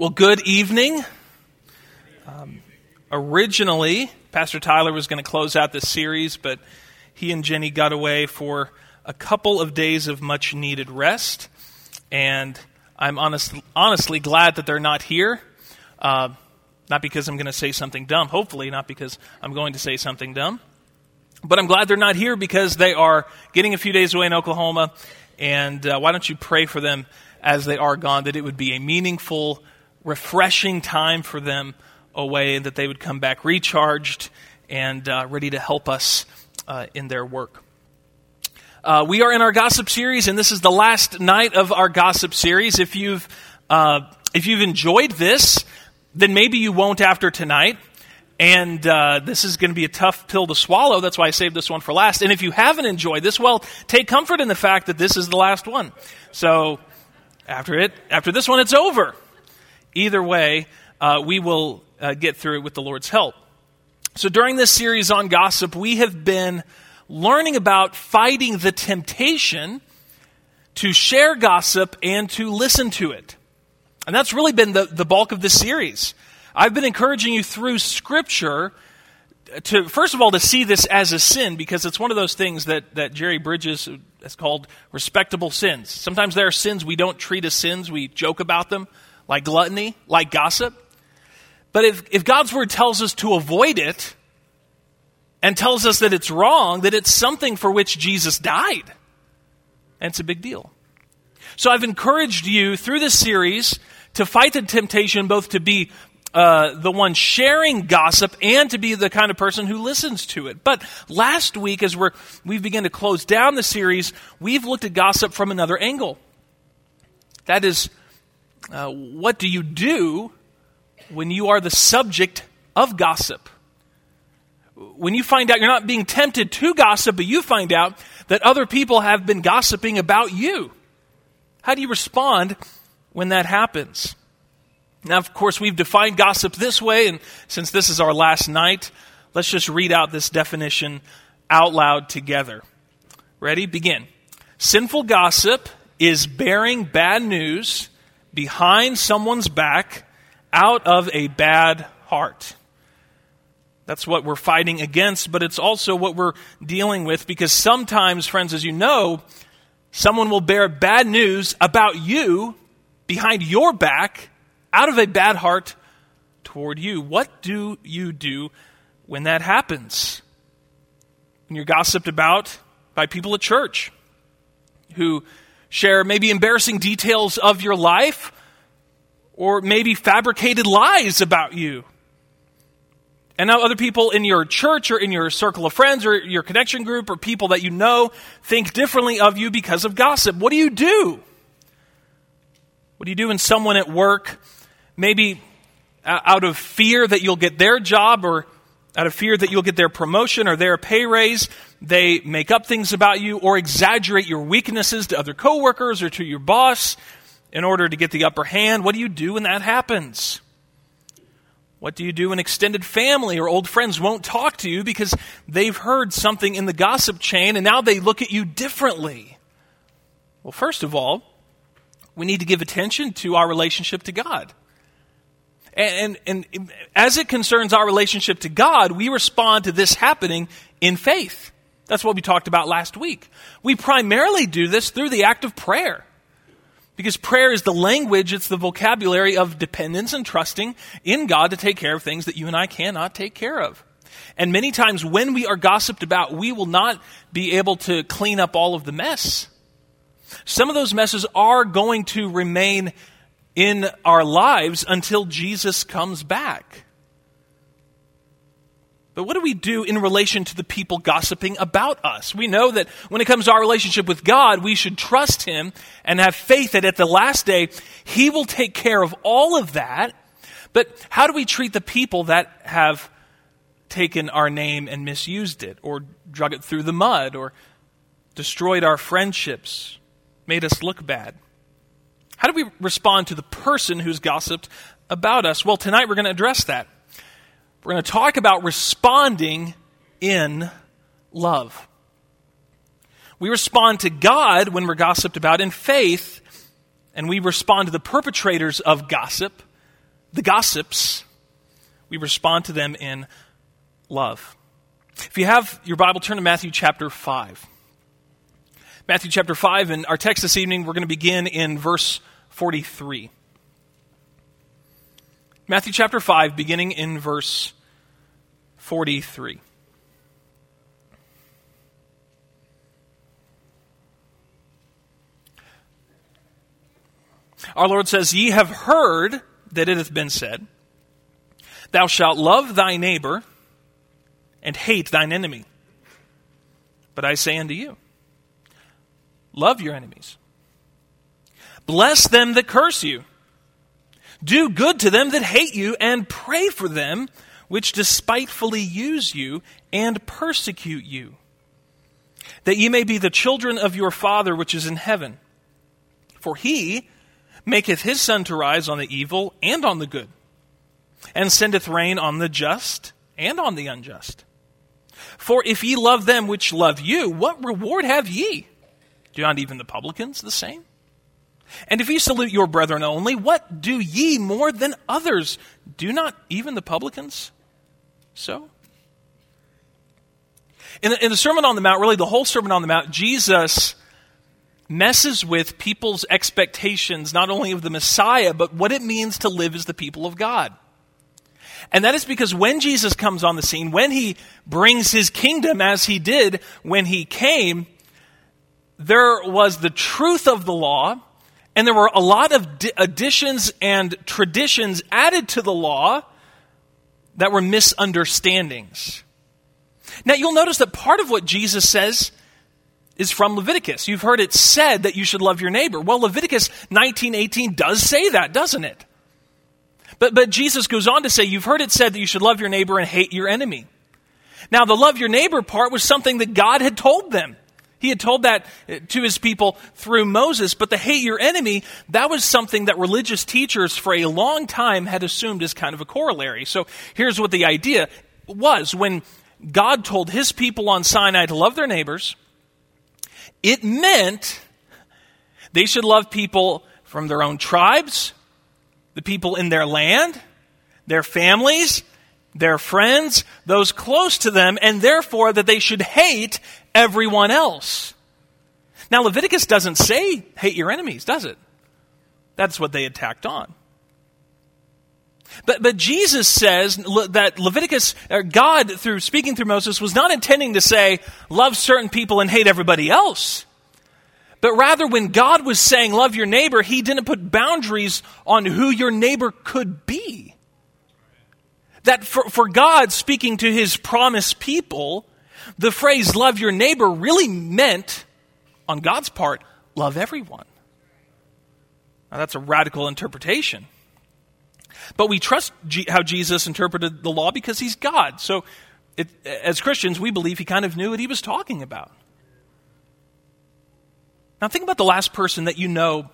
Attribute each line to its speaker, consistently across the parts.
Speaker 1: Well, good evening. Um, originally, Pastor Tyler was going to close out this series, but he and Jenny got away for a couple of days of much needed rest. And I'm honest, honestly glad that they're not here. Uh, not because I'm going to say something dumb, hopefully, not because I'm going to say something dumb. But I'm glad they're not here because they are getting a few days away in Oklahoma. And uh, why don't you pray for them as they are gone, that it would be a meaningful, refreshing time for them away, that they would come back recharged and uh, ready to help us uh, in their work. Uh, we are in our gossip series, and this is the last night of our gossip series. If you've uh, if you've enjoyed this, then maybe you won't after tonight. And uh, this is going to be a tough pill to swallow. That's why I saved this one for last. And if you haven't enjoyed this, well, take comfort in the fact that this is the last one. So after it, after this one, it's over. Either way, uh, we will uh, get through it with the Lord's help. So during this series on gossip, we have been learning about fighting the temptation to share gossip and to listen to it. And that's really been the, the bulk of this series. I've been encouraging you through Scripture to, first of all, to see this as a sin because it's one of those things that, that Jerry Bridges has called respectable sins. Sometimes there are sins we don't treat as sins, we joke about them, like gluttony, like gossip. But if, if God's Word tells us to avoid it and tells us that it's wrong, that it's something for which Jesus died, and it's a big deal. So I've encouraged you through this series to fight the temptation both to be uh, the one sharing gossip and to be the kind of person who listens to it. But last week, as we're, we've begun to close down the series, we've looked at gossip from another angle. That is, uh, what do you do when you are the subject of gossip? When you find out you're not being tempted to gossip, but you find out that other people have been gossiping about you. How do you respond when that happens? Now, of course, we've defined gossip this way, and since this is our last night, let's just read out this definition out loud together. Ready? Begin. Sinful gossip is bearing bad news behind someone's back out of a bad heart. That's what we're fighting against, but it's also what we're dealing with because sometimes, friends, as you know, someone will bear bad news about you behind your back out of a bad heart toward you. What do you do when that happens? When you're gossiped about by people at church who share maybe embarrassing details of your life or maybe fabricated lies about you. And now other people in your church or in your circle of friends or your connection group or people that you know think differently of you because of gossip. What do you do? What do you do when someone at work maybe out of fear that you'll get their job or out of fear that you'll get their promotion or their pay raise, they make up things about you or exaggerate your weaknesses to other coworkers or to your boss in order to get the upper hand. What do you do when that happens? What do you do when extended family or old friends won't talk to you because they've heard something in the gossip chain and now they look at you differently? Well, first of all, we need to give attention to our relationship to God. And, and, and, as it concerns our relationship to God, we respond to this happening in faith. That's what we talked about last week. We primarily do this through the act of prayer. Because prayer is the language, it's the vocabulary of dependence and trusting in God to take care of things that you and I cannot take care of. And many times when we are gossiped about, we will not be able to clean up all of the mess. Some of those messes are going to remain in our lives until Jesus comes back. But what do we do in relation to the people gossiping about us? We know that when it comes to our relationship with God, we should trust Him and have faith that at the last day, He will take care of all of that. But how do we treat the people that have taken our name and misused it, or drug it through the mud, or destroyed our friendships, made us look bad? How do we respond to the person who's gossiped about us? Well, tonight we're going to address that. We're going to talk about responding in love. We respond to God when we're gossiped about in faith, and we respond to the perpetrators of gossip the gossips, we respond to them in love. If you have your Bible, turn to Matthew chapter 5. Matthew chapter 5, and our text this evening, we're going to begin in verse 43. Matthew chapter 5, beginning in verse 43. Our Lord says, Ye have heard that it hath been said, Thou shalt love thy neighbor and hate thine enemy. But I say unto you, Love your enemies. Bless them that curse you. Do good to them that hate you, and pray for them which despitefully use you and persecute you, that ye may be the children of your Father which is in heaven. For he maketh his sun to rise on the evil and on the good, and sendeth rain on the just and on the unjust. For if ye love them which love you, what reward have ye? Do not even the publicans the same? And if ye salute your brethren only, what do ye more than others? Do not even the publicans so? In the, in the Sermon on the Mount, really the whole Sermon on the Mount, Jesus messes with people's expectations, not only of the Messiah, but what it means to live as the people of God. And that is because when Jesus comes on the scene, when he brings his kingdom as he did when he came, there was the truth of the law, and there were a lot of additions and traditions added to the law that were misunderstandings. Now, you'll notice that part of what Jesus says is from Leviticus. You've heard it said that you should love your neighbor. Well, Leviticus 19:18 does say that, doesn't it? But, but Jesus goes on to say, You've heard it said that you should love your neighbor and hate your enemy. Now, the love your neighbor part was something that God had told them. He had told that uh, to his people through Moses, but the hate your enemy, that was something that religious teachers for a long time had assumed as kind of a corollary. So here's what the idea was when God told his people on Sinai to love their neighbors, it meant they should love people from their own tribes, the people in their land, their families, their friends, those close to them, and therefore that they should hate everyone else. Now, Leviticus doesn't say hate your enemies, does it? That's what they attacked on. But, but Jesus says that Leviticus, uh, God, through speaking through Moses, was not intending to say, love certain people and hate everybody else. But rather, when God was saying, love your neighbor, he didn't put boundaries on who your neighbor could be. That for, for God speaking to his promised people, the phrase love your neighbor really meant, on God's part, love everyone. Now, that's a radical interpretation. But we trust G- how Jesus interpreted the law because he's God. So, it, as Christians, we believe he kind of knew what he was talking about. Now, think about the last person that you know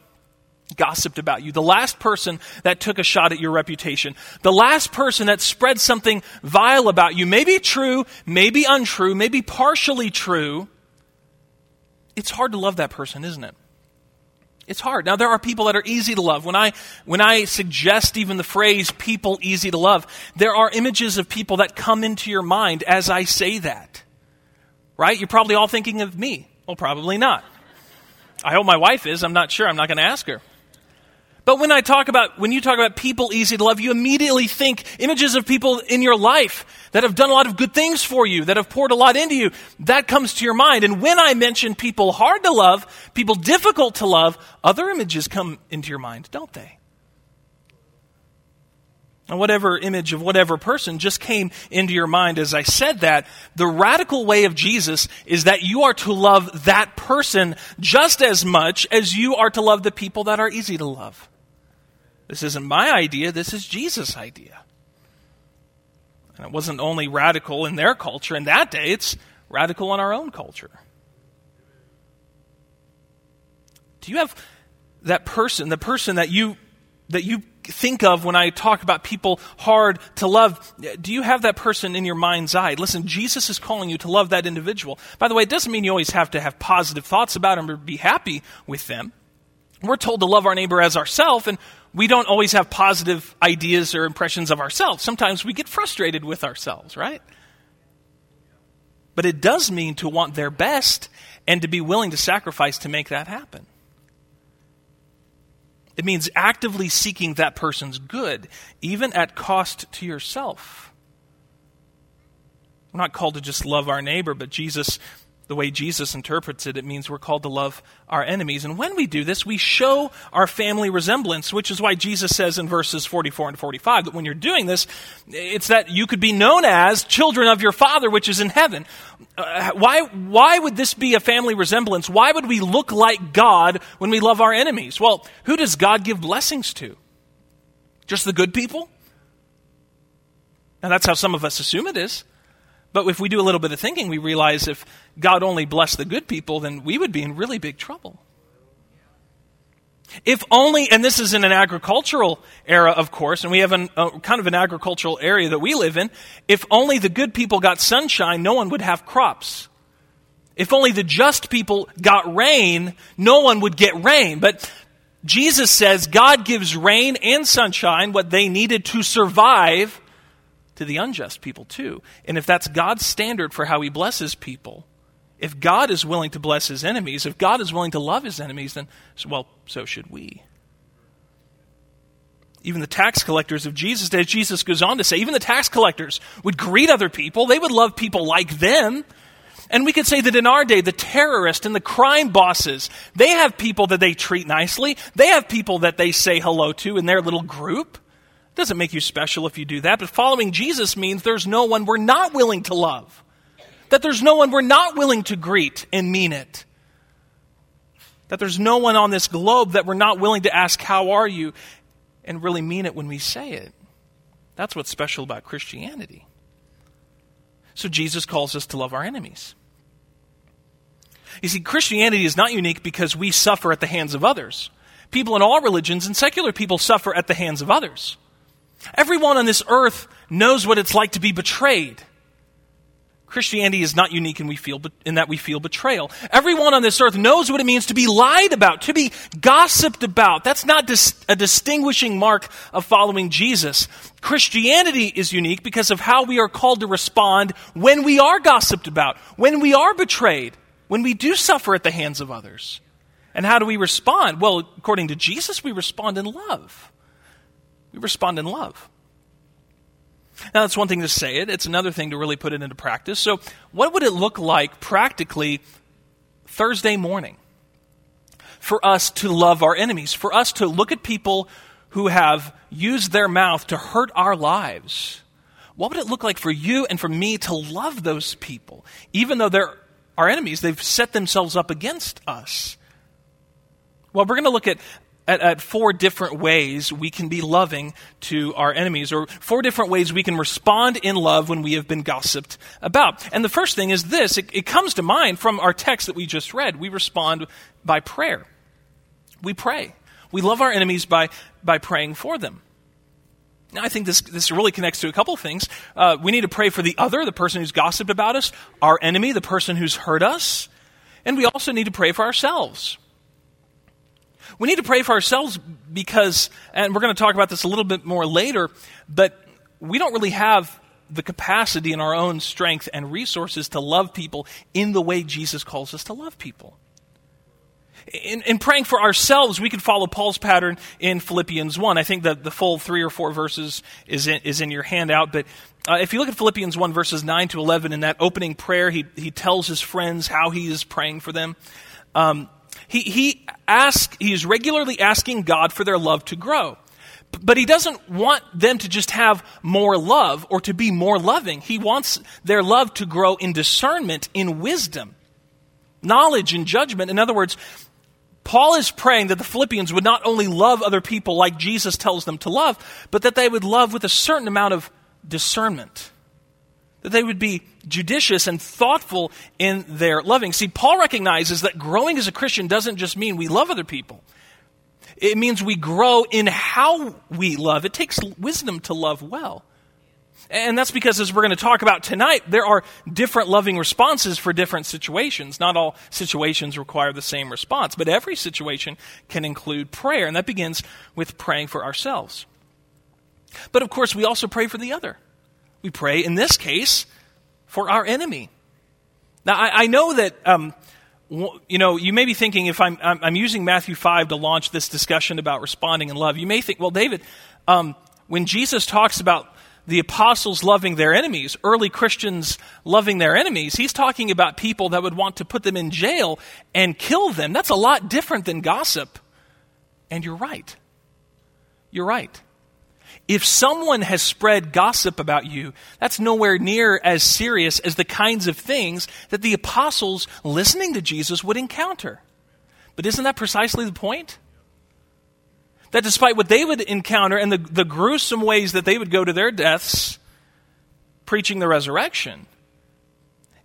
Speaker 1: gossiped about you, the last person that took a shot at your reputation, the last person that spread something vile about you, maybe true, maybe untrue, maybe partially true, it's hard to love that person, isn't it? It's hard. Now there are people that are easy to love. When I when I suggest even the phrase people easy to love, there are images of people that come into your mind as I say that. Right? You're probably all thinking of me. Well, probably not. I hope my wife is. I'm not sure. I'm not going to ask her. But when I talk about, when you talk about people easy to love, you immediately think images of people in your life that have done a lot of good things for you, that have poured a lot into you. That comes to your mind. And when I mention people hard to love, people difficult to love, other images come into your mind, don't they? And whatever image of whatever person just came into your mind as I said that, the radical way of Jesus is that you are to love that person just as much as you are to love the people that are easy to love. This isn't my idea, this is Jesus' idea. And it wasn't only radical in their culture in that day, it's radical in our own culture. Do you have that person, the person that you that you think of when I talk about people hard to love, do you have that person in your mind's eye? Listen, Jesus is calling you to love that individual. By the way, it doesn't mean you always have to have positive thoughts about them or be happy with them. We're told to love our neighbor as ourselves, and we don't always have positive ideas or impressions of ourselves. Sometimes we get frustrated with ourselves, right? But it does mean to want their best and to be willing to sacrifice to make that happen. It means actively seeking that person's good, even at cost to yourself. We're not called to just love our neighbor, but Jesus the way Jesus interprets it, it means we're called to love our enemies. And when we do this, we show our family resemblance, which is why Jesus says in verses 44 and 45 that when you're doing this, it's that you could be known as children of your Father which is in heaven. Uh, why, why would this be a family resemblance? Why would we look like God when we love our enemies? Well, who does God give blessings to? Just the good people? And that's how some of us assume it is. But if we do a little bit of thinking, we realize if God only blessed the good people, then we would be in really big trouble. If only, and this is in an agricultural era, of course, and we have an, kind of an agricultural area that we live in, if only the good people got sunshine, no one would have crops. If only the just people got rain, no one would get rain. But Jesus says God gives rain and sunshine, what they needed to survive, to the unjust people too. And if that's God's standard for how he blesses people, if God is willing to bless his enemies, if God is willing to love his enemies, then, well, so should we. Even the tax collectors of Jesus, as Jesus goes on to say, even the tax collectors would greet other people. They would love people like them. And we could say that in our day, the terrorists and the crime bosses, they have people that they treat nicely. They have people that they say hello to in their little group. Doesn't make you special if you do that, but following Jesus means there's no one we're not willing to love. That there's no one we're not willing to greet and mean it. That there's no one on this globe that we're not willing to ask, How are you? and really mean it when we say it. That's what's special about Christianity. So Jesus calls us to love our enemies. You see, Christianity is not unique because we suffer at the hands of others. People in all religions and secular people suffer at the hands of others. Everyone on this earth knows what it's like to be betrayed. Christianity is not unique in, we feel, in that we feel betrayal. Everyone on this earth knows what it means to be lied about, to be gossiped about. That's not dis- a distinguishing mark of following Jesus. Christianity is unique because of how we are called to respond when we are gossiped about, when we are betrayed, when we do suffer at the hands of others. And how do we respond? Well, according to Jesus, we respond in love. We respond in love. Now, that's one thing to say it, it's another thing to really put it into practice. So, what would it look like practically Thursday morning for us to love our enemies, for us to look at people who have used their mouth to hurt our lives? What would it look like for you and for me to love those people, even though they're our enemies? They've set themselves up against us. Well, we're going to look at at, at, four different ways we can be loving to our enemies, or four different ways we can respond in love when we have been gossiped about. And the first thing is this it, it comes to mind from our text that we just read. We respond by prayer. We pray. We love our enemies by, by praying for them. Now, I think this, this really connects to a couple things. Uh, we need to pray for the other, the person who's gossiped about us, our enemy, the person who's hurt us, and we also need to pray for ourselves. We need to pray for ourselves because, and we're going to talk about this a little bit more later, but we don't really have the capacity in our own strength and resources to love people in the way Jesus calls us to love people. In, in, praying for ourselves, we can follow Paul's pattern in Philippians 1. I think that the full three or four verses is in, is in your handout, but uh, if you look at Philippians 1, verses 9 to 11, in that opening prayer, he, he tells his friends how he is praying for them. Um, he, he asks, he is regularly asking God for their love to grow. But he doesn't want them to just have more love or to be more loving. He wants their love to grow in discernment, in wisdom, knowledge, and judgment. In other words, Paul is praying that the Philippians would not only love other people like Jesus tells them to love, but that they would love with a certain amount of discernment that they would be judicious and thoughtful in their loving. See, Paul recognizes that growing as a Christian doesn't just mean we love other people. It means we grow in how we love. It takes wisdom to love well. And that's because, as we're going to talk about tonight, there are different loving responses for different situations. Not all situations require the same response, but every situation can include prayer, and that begins with praying for ourselves. But of course, we also pray for the other. We pray, in this case, for our enemy. Now, I, I know that, um, you know, you may be thinking if I'm, I'm, using Matthew 5 to launch this discussion about responding in love, you may think, well, David, um, when Jesus talks about the apostles loving their enemies, early Christians loving their enemies, he's talking about people that would want to put them in jail and kill them. That's a lot different than gossip. And you're right. You're right. If someone has spread gossip about you, that's nowhere near as serious as the kinds of things that the apostles listening to Jesus would encounter. But isn't that precisely the point? That despite what they would encounter and the, the gruesome ways that they would go to their deaths preaching the resurrection,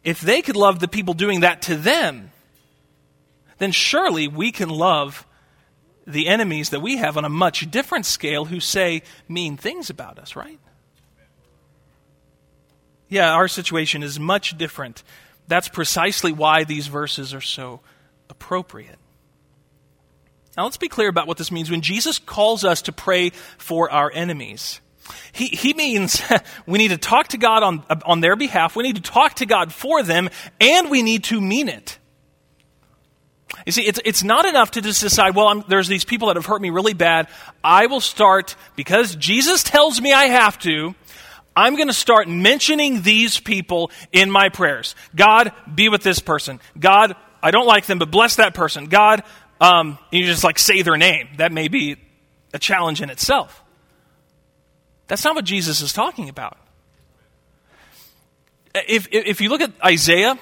Speaker 1: if they could love the people doing that to them, then surely we can love the enemies that we have on a much different scale who say mean things about us, right? Yeah, our situation is much different. That's precisely why these verses are so appropriate. Now, let's be clear about what this means. When Jesus calls us to pray for our enemies, he, he means we need to talk to God on, on their behalf, we need to talk to God for them, and we need to mean it. You see, it's, it's not enough to just decide, well, I'm, there's these people that have hurt me really bad. I will start, because Jesus tells me I have to, I'm going to start mentioning these people in my prayers. God, be with this person. God, I don't like them, but bless that person. God, um, you just like say their name. That may be a challenge in itself. That's not what Jesus is talking about. If, if you look at Isaiah,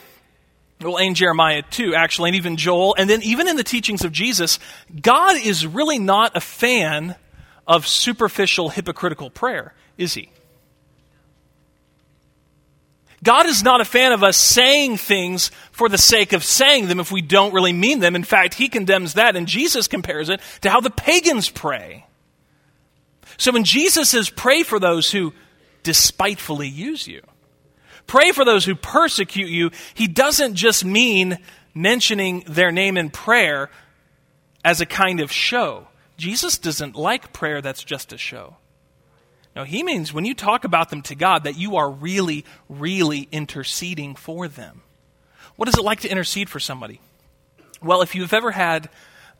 Speaker 1: well, and Jeremiah too, actually, and even Joel, and then even in the teachings of Jesus, God is really not a fan of superficial, hypocritical prayer, is he? God is not a fan of us saying things for the sake of saying them if we don't really mean them. In fact, he condemns that, and Jesus compares it to how the pagans pray. So when Jesus says, pray for those who despitefully use you, Pray for those who persecute you. He doesn't just mean mentioning their name in prayer as a kind of show. Jesus doesn't like prayer that's just a show. No, he means when you talk about them to God that you are really, really interceding for them. What is it like to intercede for somebody? Well, if you've ever had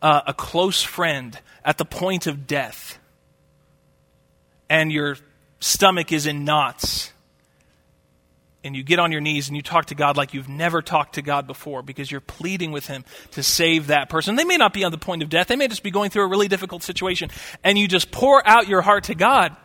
Speaker 1: uh, a close friend at the point of death and your stomach is in knots and you get on your knees and you talk to God like you've never talked to God before because you're pleading with Him to save that person. They may not be on the point of death, they may just be going through a really difficult situation, and you just pour out your heart to God.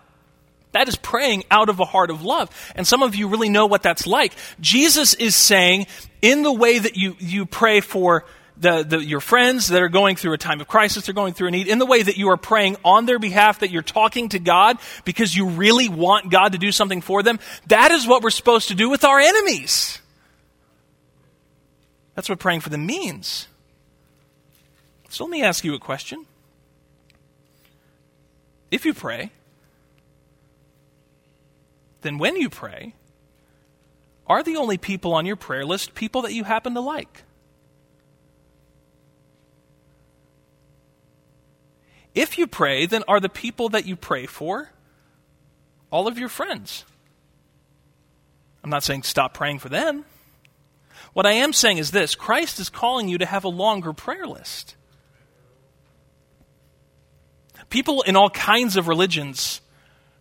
Speaker 1: That is praying out of a heart of love. And some of you really know what that's like. Jesus is saying, in the way that you, you pray for the, the, your friends that are going through a time of crisis, they're going through a need, in the way that you are praying on their behalf, that you're talking to God because you really want God to do something for them, that is what we're supposed to do with our enemies. That's what praying for them means. So let me ask you a question. If you pray, then when you pray, are the only people on your prayer list people that you happen to like? If you pray, then are the people that you pray for all of your friends? I'm not saying stop praying for them. What I am saying is this Christ is calling you to have a longer prayer list. People in all kinds of religions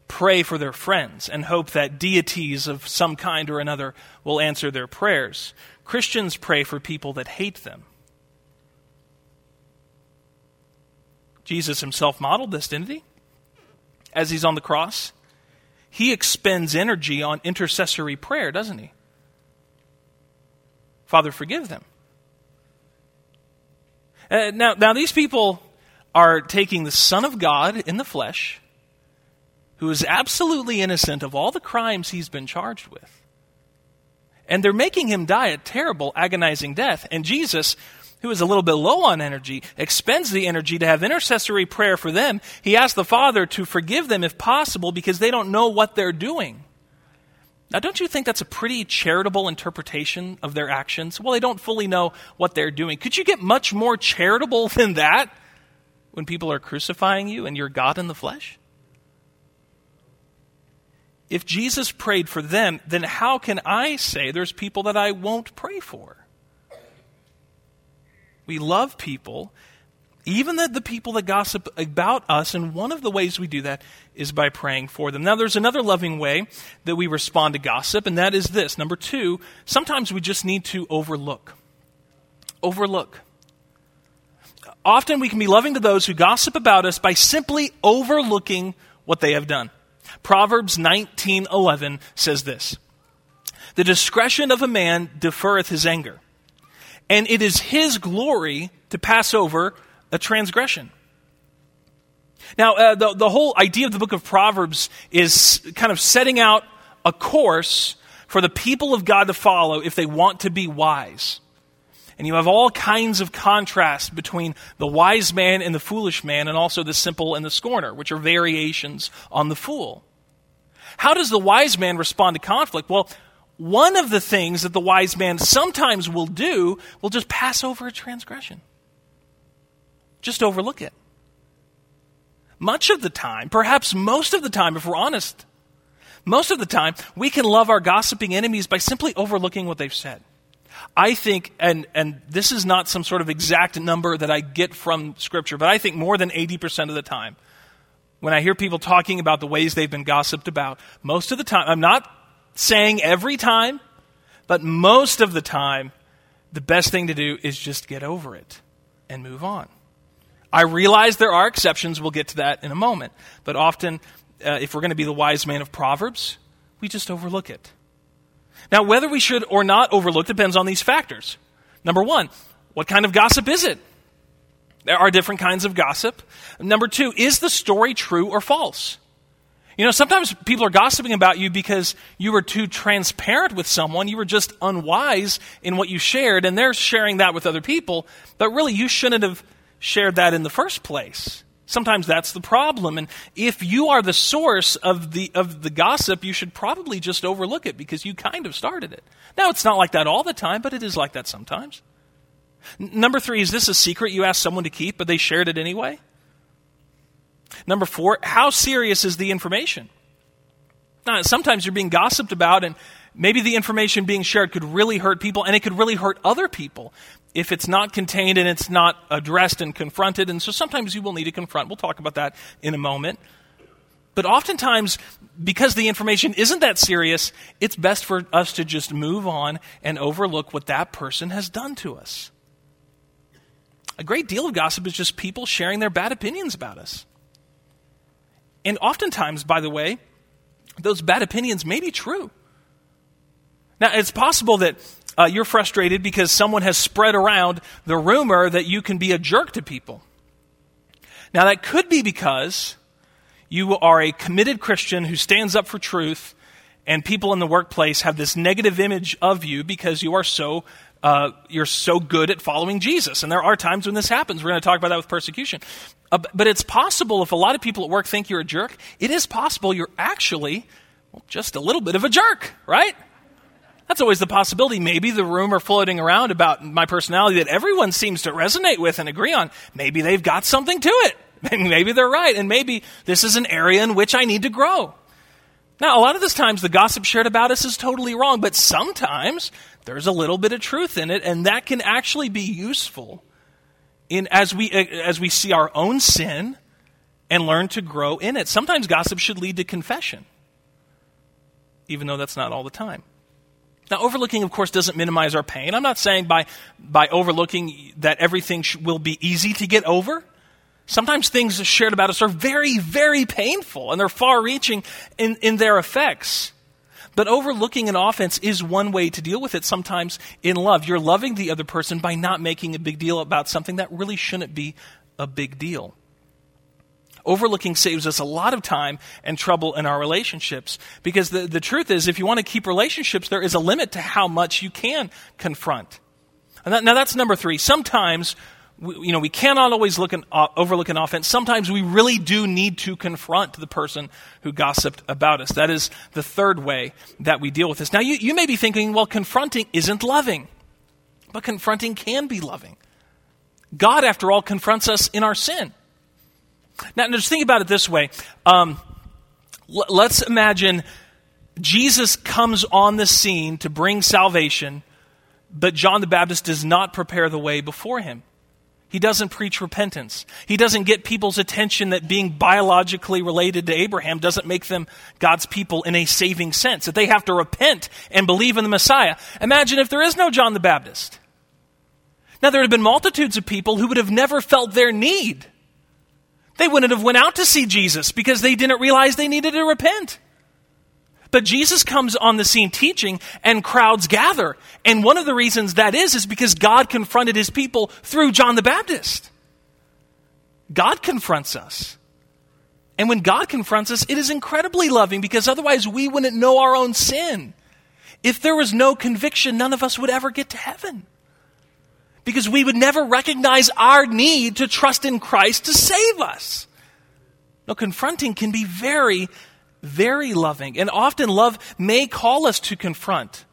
Speaker 1: pray for their friends and hope that deities of some kind or another will answer their prayers. Christians pray for people that hate them. Jesus himself modeled this, didn't he? As he's on the cross. He expends energy on intercessory prayer, doesn't he? Father, forgive them. Uh, now, now, these people are taking the Son of God in the flesh, who is absolutely innocent of all the crimes he's been charged with. And they're making him die a terrible, agonizing death. And Jesus who is a little bit low on energy, expends the energy to have intercessory prayer for them. He asks the Father to forgive them if possible because they don't know what they're doing. Now, don't you think that's a pretty charitable interpretation of their actions? Well, they don't fully know what they're doing. Could you get much more charitable than that when people are crucifying you and you're God in the flesh? If Jesus prayed for them, then how can I say there's people that I won't pray for? We love people, even the, the people that gossip about us, and one of the ways we do that is by praying for them. Now, there's another loving way that we respond to gossip, and that is this. Number two, sometimes we just need to overlook. Overlook. Often we can be loving to those who gossip about us by simply overlooking what they have done. Proverbs 19:11 says this: "The discretion of a man deferreth his anger, and it is his glory to pass over a transgression." Now, uh, the, the whole idea of the book of Proverbs is kind of setting out a course for the people of God to follow if they want to be wise. And you have all kinds of contrast between the wise man and the foolish man, and also the simple and the scorner, which are variations on the fool. How does the wise man respond to conflict? Well, one of the things that the wise man sometimes will do will just pass over a transgression, just overlook it. Much of the time, perhaps most of the time, if we're honest, most of the time, we can love our gossiping enemies by simply overlooking what they've said. I think, and, and this is not some sort of exact number that I get from Scripture, but I think more than 80% of the time, when I hear people talking about the ways they've been gossiped about, most of the time, I'm not saying every time, but most of the time, the best thing to do is just get over it and move on. I realize there are exceptions. We'll get to that in a moment. But often, uh, if we're going to be the wise man of Proverbs, we just overlook it. Now, whether we should or not overlook depends on these factors. Number one, what kind of gossip is it? There are different kinds of gossip. Number two, is the story true or false? You know, sometimes people are gossiping about you because you were too transparent with someone. You were just unwise in what you shared, and they're sharing that with other people. But really, you shouldn't have shared that in the first place. Sometimes that's the problem. And if you are the source of the, of the gossip, you should probably just overlook it because you kind of started it. Now, it's not like that all the time, but it is like that sometimes. N- number three, is this a secret you asked someone to keep, but they shared it anyway? Number four, how serious is the information? Now, sometimes you're being gossiped about, and maybe the information being shared could really hurt people, and it could really hurt other people if it's not contained and it's not addressed and confronted. And so sometimes you will need to confront. We'll talk about that in a moment. But oftentimes, because the information isn't that serious, it's best for us to just move on and overlook what that person has done to us. A great deal of gossip is just people sharing their bad opinions about us. And oftentimes, by the way, those bad opinions may be true. Now, it's possible that uh, you're frustrated because someone has spread around the rumor that you can be a jerk to people. Now, that could be because you are a committed Christian who stands up for truth, and people in the workplace have this negative image of you because you are so uh, you're so good at following Jesus. And there are times when this happens. We're going to talk about that with persecution. Uh, but it's possible if a lot of people at work think you're a jerk, it is possible you're actually well, just a little bit of a jerk, right? That's always the possibility. Maybe the rumor floating around about my personality that everyone seems to resonate with and agree on, maybe they've got something to it. maybe they're right. And maybe this is an area in which I need to grow. Now, a lot of the times the gossip shared about us is totally wrong, but sometimes there's a little bit of truth in it, and that can actually be useful in as we as we see our own sin and learn to grow in it. Sometimes gossip should lead to confession, even though that's not all the time. Now, overlooking, of course, doesn't minimize our pain. I'm not saying by, by overlooking that everything sh- will be easy to get over. Sometimes things shared about us are very, very painful and they're far reaching in, in their effects. But overlooking an offense is one way to deal with it sometimes in love. You're loving the other person by not making a big deal about something that really shouldn't be a big deal. Overlooking saves us a lot of time and trouble in our relationships because the, the truth is, if you want to keep relationships, there is a limit to how much you can confront. That, now, that's number three. Sometimes we, you know, we cannot always look an, uh, overlook an offense. Sometimes we really do need to confront the person who gossiped about us. That is the third way that we deal with this. Now, you, you may be thinking, well, confronting isn't loving. But confronting can be loving. God, after all, confronts us in our sin. Now, just think about it this way. Um, l- let's imagine Jesus comes on the scene to bring salvation, but John the Baptist does not prepare the way before him. He doesn't preach repentance. He doesn't get people's attention that being biologically related to Abraham doesn't make them God's people in a saving sense, that they have to repent and believe in the Messiah. Imagine if there is no John the Baptist. Now, there would have been multitudes of people who would have never felt their need. They wouldn't have went out to see Jesus because they didn't realize they needed to repent. But Jesus comes on the scene teaching and crowds gather. And one of the reasons that is, is because God confronted his people through John the Baptist. God confronts us. And when God confronts us, it is incredibly loving because otherwise we wouldn't know our own sin. If there was no conviction, none of us would ever get to heaven. Because we would never recognize our need to trust in Christ to save us. No, confronting can be very very loving. And often love may call us to confront.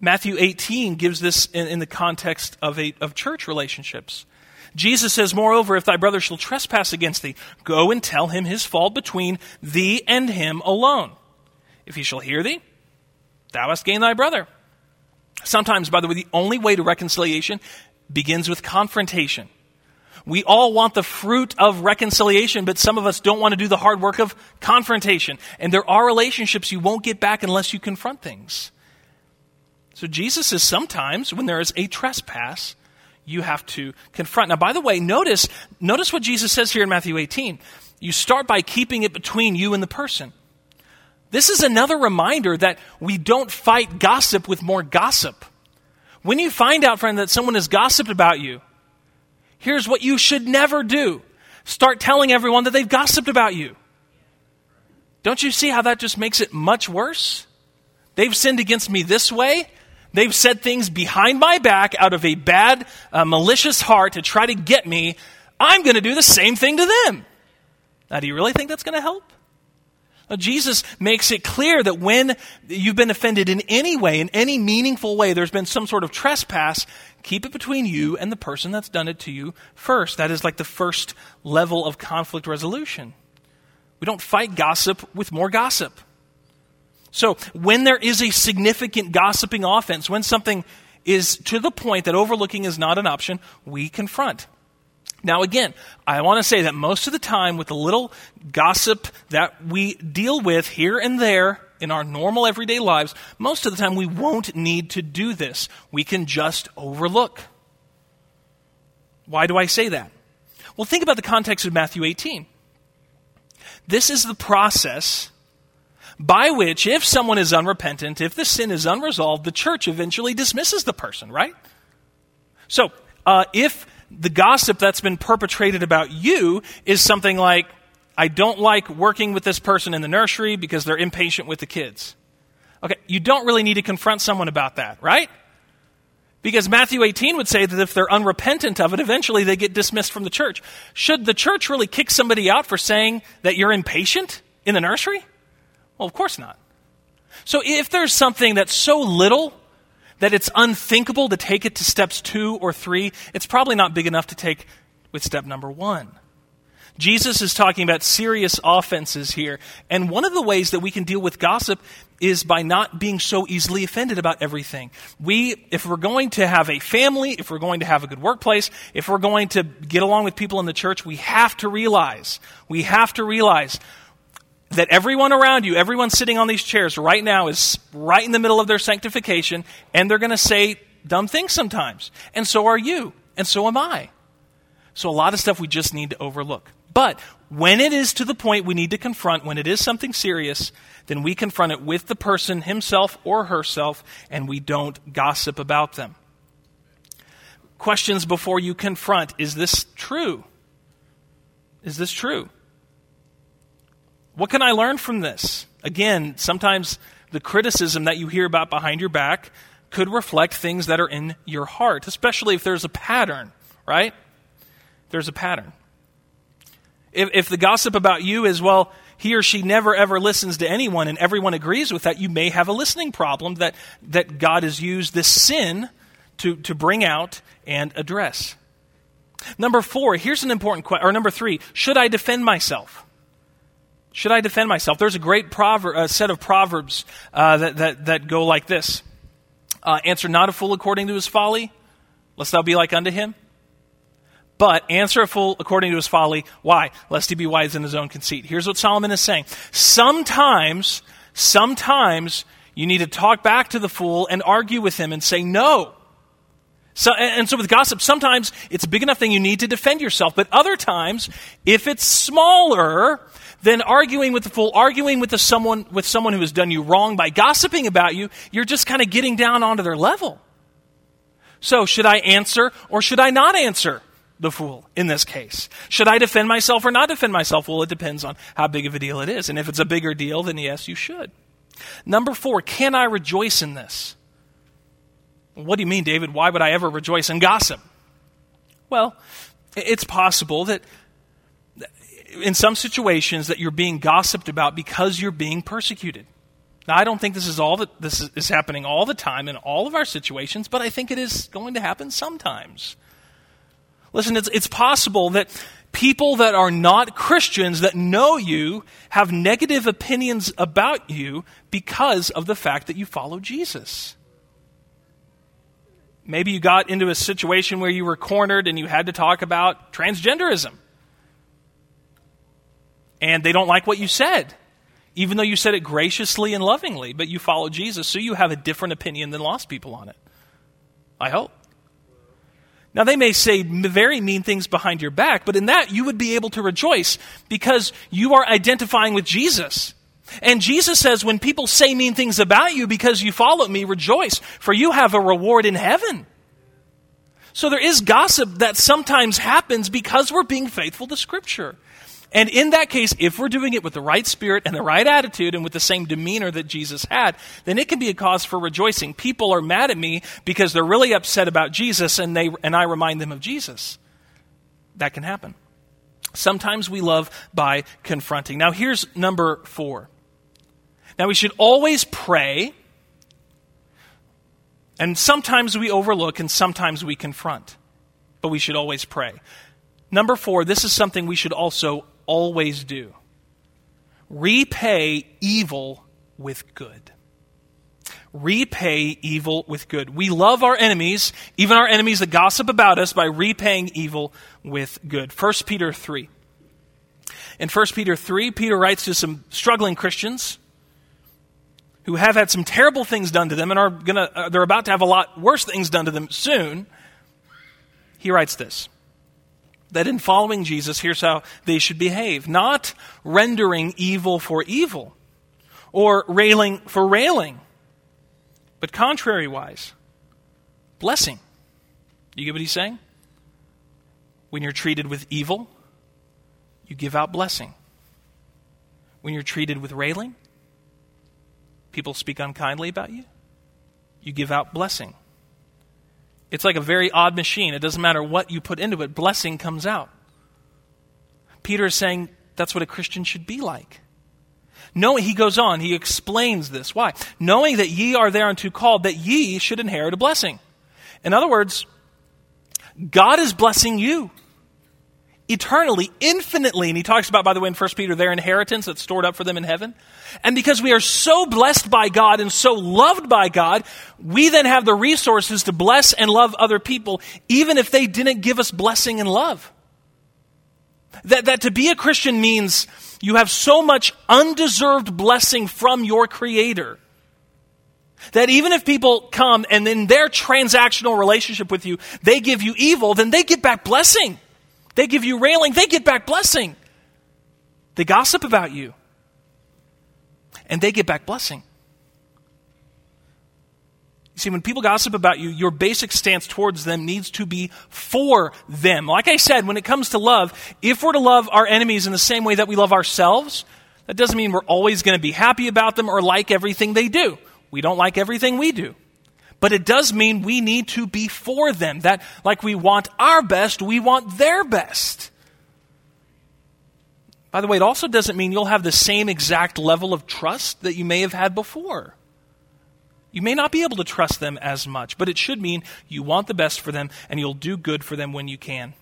Speaker 1: Matthew 18 gives this in, in the context of, a, of church relationships. Jesus says, Moreover, if thy brother shall trespass against thee, go and tell him his fault between thee and him alone. If he shall hear thee, thou hast gained thy brother. Sometimes, by the way, the only way to reconciliation begins with confrontation. We all want the fruit of reconciliation, but some of us don't want to do the hard work of confrontation. And there are relationships you won't get back unless you confront things. So Jesus says sometimes when there is a trespass, you have to confront. Now, by the way, notice, notice what Jesus says here in Matthew 18. You start by keeping it between you and the person. This is another reminder that we don't fight gossip with more gossip. When you find out, friend, that someone has gossiped about you, here's what you should never do start telling everyone that they've gossiped about you. Don't you see how that just makes it much worse? They've sinned against me this way. They've said things behind my back out of a bad, uh, malicious heart to try to get me. I'm going to do the same thing to them. Now, do you really think that's going to help? Now, Jesus makes it clear that when you've been offended in any way, in any meaningful way, there's been some sort of trespass, keep it between you and the person that's done it to you first. That is like the first level of conflict resolution. We don't fight gossip with more gossip. So, when there is a significant gossiping offense, when something is to the point that overlooking is not an option, we confront. Now, again, I want to say that most of the time, with the little gossip that we deal with here and there, in our normal everyday lives, most of the time we won't need to do this. We can just overlook. Why do I say that? Well, think about the context of Matthew 18. This is the process by which, if someone is unrepentant, if the sin is unresolved, the church eventually dismisses the person, right? So, uh, if the gossip that's been perpetrated about you is something like, I don't like working with this person in the nursery because they're impatient with the kids. Okay, you don't really need to confront someone about that, right? Because Matthew 18 would say that if they're unrepentant of it, eventually they get dismissed from the church. Should the church really kick somebody out for saying that you're impatient in the nursery? Well, of course not. So if there's something that's so little that it's unthinkable to take it to steps two or three, it's probably not big enough to take with step number one. Jesus is talking about serious offenses here. And one of the ways that we can deal with gossip is by not being so easily offended about everything. We, if we're going to have a family, if we're going to have a good workplace, if we're going to get along with people in the church, we have to realize, we have to realize that everyone around you, everyone sitting on these chairs right now is right in the middle of their sanctification, and they're going to say dumb things sometimes. And so are you, and so am I. So a lot of stuff we just need to overlook. But when it is to the point we need to confront, when it is something serious, then we confront it with the person himself or herself, and we don't gossip about them. Questions before you confront Is this true? Is this true? What can I learn from this? Again, sometimes the criticism that you hear about behind your back could reflect things that are in your heart, especially if there's a pattern, right? There's a pattern. If, if the gossip about you is, well, he or she never ever listens to anyone and everyone agrees with that, you may have a listening problem that, that God has used this sin to, to bring out and address. Number four, here's an important question, or number three, should I defend myself? Should I defend myself? There's a great proverb, a set of proverbs uh, that, that, that go like this uh, Answer not a fool according to his folly, lest thou be like unto him. But answer a fool according to his folly. Why? Lest he be wise in his own conceit. Here's what Solomon is saying. Sometimes, sometimes you need to talk back to the fool and argue with him and say no. So, and so with gossip, sometimes it's a big enough thing you need to defend yourself. But other times, if it's smaller, then arguing with the fool, arguing with the someone, with someone who has done you wrong by gossiping about you, you're just kind of getting down onto their level. So should I answer or should I not answer? the fool in this case. Should I defend myself or not defend myself? Well, it depends on how big of a deal it is. And if it's a bigger deal, then yes, you should. Number four, can I rejoice in this? What do you mean, David? Why would I ever rejoice in gossip? Well, it's possible that in some situations that you're being gossiped about because you're being persecuted. Now, I don't think this is all that this is happening all the time in all of our situations, but I think it is going to happen sometimes. Listen, it's, it's possible that people that are not Christians that know you have negative opinions about you because of the fact that you follow Jesus. Maybe you got into a situation where you were cornered and you had to talk about transgenderism. And they don't like what you said, even though you said it graciously and lovingly, but you follow Jesus, so you have a different opinion than lost people on it. I hope. Now, they may say very mean things behind your back, but in that you would be able to rejoice because you are identifying with Jesus. And Jesus says, when people say mean things about you because you follow me, rejoice, for you have a reward in heaven. So there is gossip that sometimes happens because we're being faithful to Scripture. And in that case, if we're doing it with the right spirit and the right attitude and with the same demeanor that Jesus had, then it can be a cause for rejoicing. People are mad at me because they're really upset about Jesus and, they, and I remind them of Jesus. That can happen. Sometimes we love by confronting. Now, here's number four. Now, we should always pray, and sometimes we overlook and sometimes we confront, but we should always pray. Number four, this is something we should also always do repay evil with good. Repay evil with good. We love our enemies, even our enemies that gossip about us, by repaying evil with good. 1 Peter 3. In 1 Peter 3, Peter writes to some struggling Christians who have had some terrible things done to them and are gonna, uh, they're about to have a lot worse things done to them soon. He writes this that in following Jesus, here's how they should behave not rendering evil for evil or railing for railing, but contrariwise, blessing. You get what he's saying? When you're treated with evil, you give out blessing. When you're treated with railing, people speak unkindly about you, you give out blessing. It's like a very odd machine. It doesn't matter what you put into it, blessing comes out. Peter is saying that's what a Christian should be like. Knowing, he goes on, he explains this. Why? Knowing that ye are thereunto called, that ye should inherit a blessing. In other words, God is blessing you eternally, infinitely. And he talks about, by the way, in 1 Peter, their inheritance that's stored up for them in heaven. And because we are so blessed by God and so loved by God, we then have the resources to bless and love other people, even if they didn't give us blessing and love. That, that to be a Christian means you have so much undeserved blessing from your Creator. That even if people come and in their transactional relationship with you, they give you evil, then they get back blessing. They give you railing, they get back blessing. They gossip about you, and they get back blessing. You see, when people gossip about you, your basic stance towards them needs to be for them. Like I said, when it comes to love, if we're to love our enemies in the same way that we love ourselves, that doesn't mean we're always going to be happy about them or like everything they do. We don't like everything we do. But it does mean we need to be for them. That, like we want our best, we want their best. By the way, it also doesn't mean you'll have the same exact level of trust that you may have had before. You may not be able to trust them as much, but it should mean you want the best for them and you'll do good for them when you can.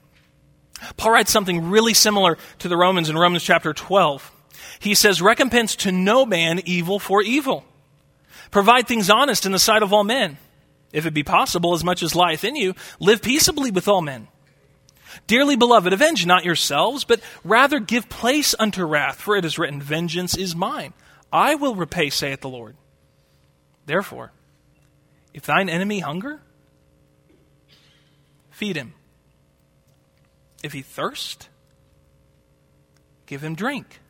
Speaker 1: Paul writes something really similar to the Romans in Romans chapter 12. He says, Recompense to no man evil for evil. Provide things honest in the sight of all men. If it be possible, as much as lieth in you, live peaceably with all men. Dearly beloved, avenge not yourselves, but rather give place unto wrath, for it is written, Vengeance is mine. I will repay, saith the Lord. Therefore, if thine enemy hunger, feed him. If he thirst, give him drink.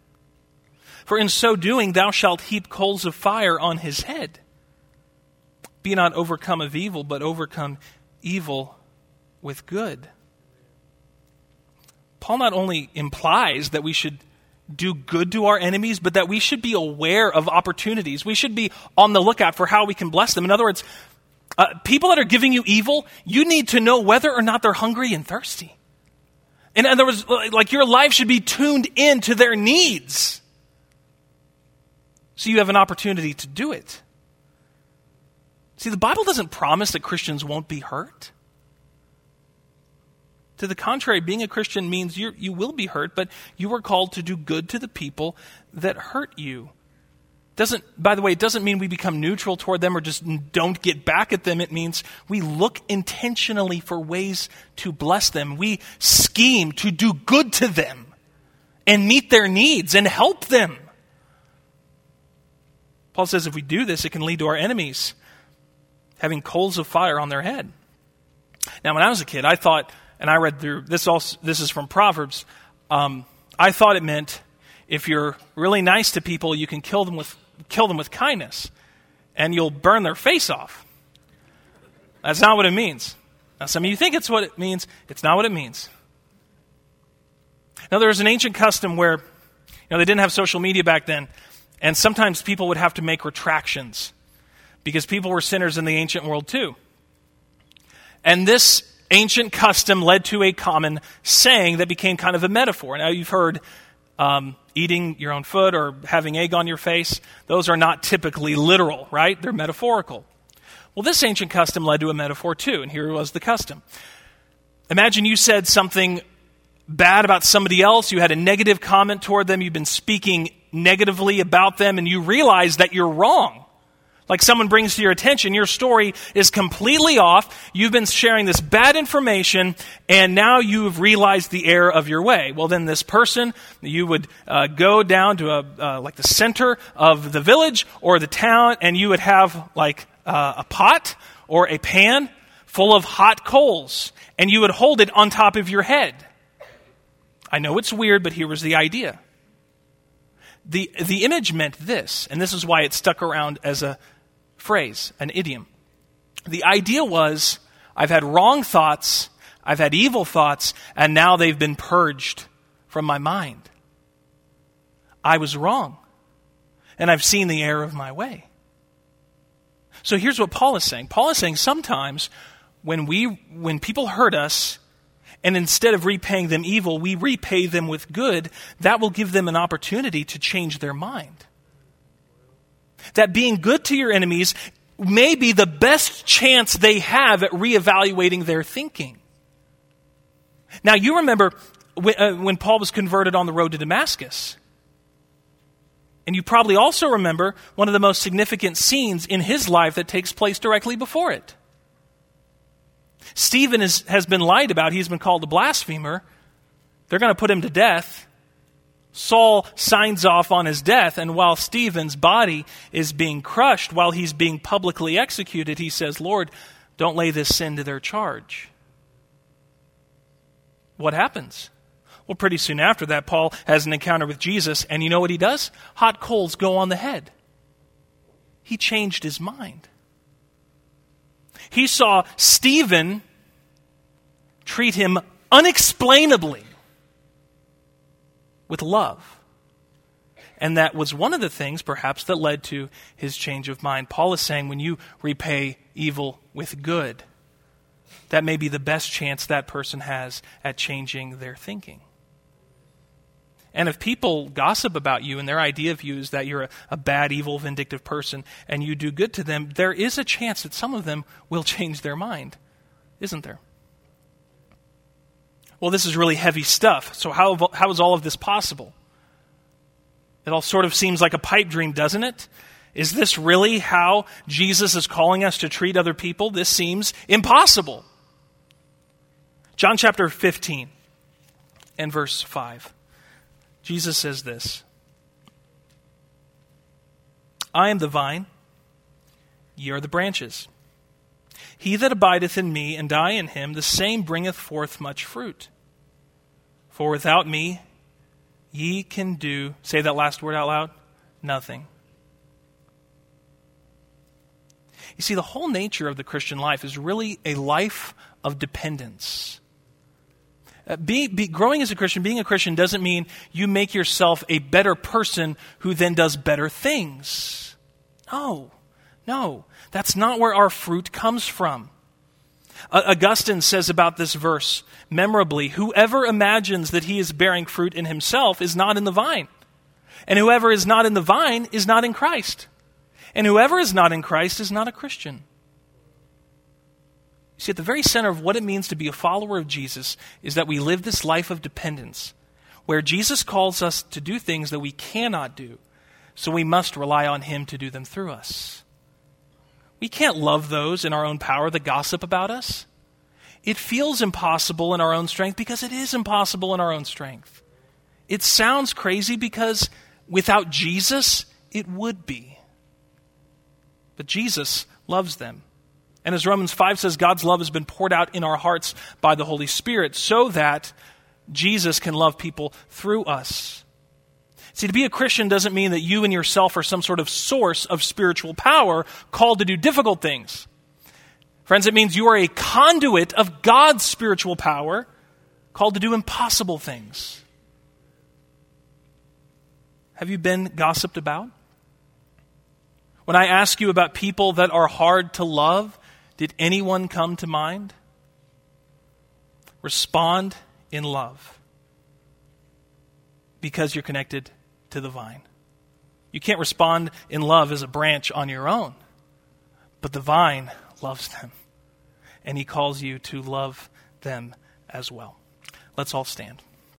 Speaker 1: For in so doing thou shalt heap coals of fire on his head. Be not overcome of evil, but overcome evil with good. Paul not only implies that we should do good to our enemies, but that we should be aware of opportunities. We should be on the lookout for how we can bless them. In other words, uh, people that are giving you evil, you need to know whether or not they're hungry and thirsty. In other words, like your life should be tuned in to their needs. So you have an opportunity to do it. See, the Bible doesn't promise that Christians won't be hurt. To the contrary, being a Christian means you you will be hurt, but you are called to do good to the people that hurt you. Doesn't, by the way, it doesn't mean we become neutral toward them or just don't get back at them. It means we look intentionally for ways to bless them. We scheme to do good to them and meet their needs and help them. Paul says if we do this, it can lead to our enemies having coals of fire on their head. Now, when I was a kid, I thought and I read through this. Also, this is from Proverbs. Um, I thought it meant if you're really nice to people, you can kill them with kill them with kindness, and you'll burn their face off. That's not what it means. Now, some of you think it's what it means. It's not what it means. Now, there was an ancient custom where, you know, they didn't have social media back then, and sometimes people would have to make retractions because people were sinners in the ancient world too. And this ancient custom led to a common saying that became kind of a metaphor. Now, you've heard um, eating your own foot or having egg on your face. Those are not typically literal, right? They're metaphorical. Well, this ancient custom led to a metaphor too, and here was the custom. Imagine you said something bad about somebody else, you had a negative comment toward them, you've been speaking negatively about them, and you realize that you're wrong. Like someone brings to your attention, your story is completely off. You've been sharing this bad information, and now you've realized the error of your way. Well, then this person, you would uh, go down to a uh, like the center of the village or the town, and you would have like uh, a pot or a pan full of hot coals, and you would hold it on top of your head. I know it's weird, but here was the idea. The, the image meant this, and this is why it stuck around as a phrase, an idiom. The idea was I've had wrong thoughts, I've had evil thoughts, and now they've been purged from my mind. I was wrong, and I've seen the error of my way. So here's what Paul is saying. Paul is saying sometimes when we when people hurt us and instead of repaying them evil, we repay them with good, that will give them an opportunity to change their mind that being good to your enemies may be the best chance they have at reevaluating their thinking. Now, you remember when, uh, when Paul was converted on the road to Damascus. And you probably also remember one of the most significant scenes in his life that takes place directly before it. Stephen is, has been lied about. He's been called a blasphemer. They're going to put him to death. Saul signs off on his death, and while Stephen's body is being crushed, while he's being publicly executed, he says, Lord, don't lay this sin to their charge. What happens? Well, pretty soon after that, Paul has an encounter with Jesus, and you know what he does? Hot coals go on the head. He changed his mind. He saw Stephen treat him unexplainably with love. And that was one of the things, perhaps, that led to his change of mind. Paul is saying when you repay evil with good, that may be the best chance that person has at changing their thinking. And if people gossip about you and their idea of you is that you're a, a, bad, evil, vindictive person and you do good to them, there is a chance that some of them will change their mind, isn't there? Well, this is really heavy stuff. So, how, how is all of this possible? It all sort of seems like a pipe dream, doesn't it? Is this really how Jesus is calling us to treat other people? This seems impossible. John chapter 15 and verse 5. Jesus says this I am the vine, ye are the branches. He that abideth in me, and I in him, the same bringeth forth much fruit. For without me, ye can do, say that last word out loud, nothing. You see, the whole nature of the Christian life is really a life of dependence. Uh, be, be, growing as a Christian, being a Christian, doesn't mean you make yourself a better person who then does better things. No, no. That's not where our fruit comes from. Augustine says about this verse memorably Whoever imagines that he is bearing fruit in himself is not in the vine. And whoever is not in the vine is not in Christ. And whoever is not in Christ is not a Christian. See, at the very center of what it means to be a follower of Jesus is that we live this life of dependence, where Jesus calls us to do things that we cannot do, so we must rely on Him to do them through us. We can't love those in our own power that gossip about us. It feels impossible in our own strength because it is impossible in our own strength. It sounds crazy because without Jesus, it would be. But Jesus loves them. And as Romans 5 says, God's love has been poured out in our hearts by the Holy Spirit so that Jesus can love people through us. See, to be a Christian doesn't mean that you and yourself are some sort of source of spiritual power called to do difficult things. Friends, it means you are a conduit of God's spiritual power called to do impossible things. Have you been gossiped about? When I ask you about people that are hard to love, did anyone come to mind? Respond in love because you're connected to the vine. You can't respond in love as a branch on your own, but the vine loves them, and he calls you to love them as well. Let's all stand.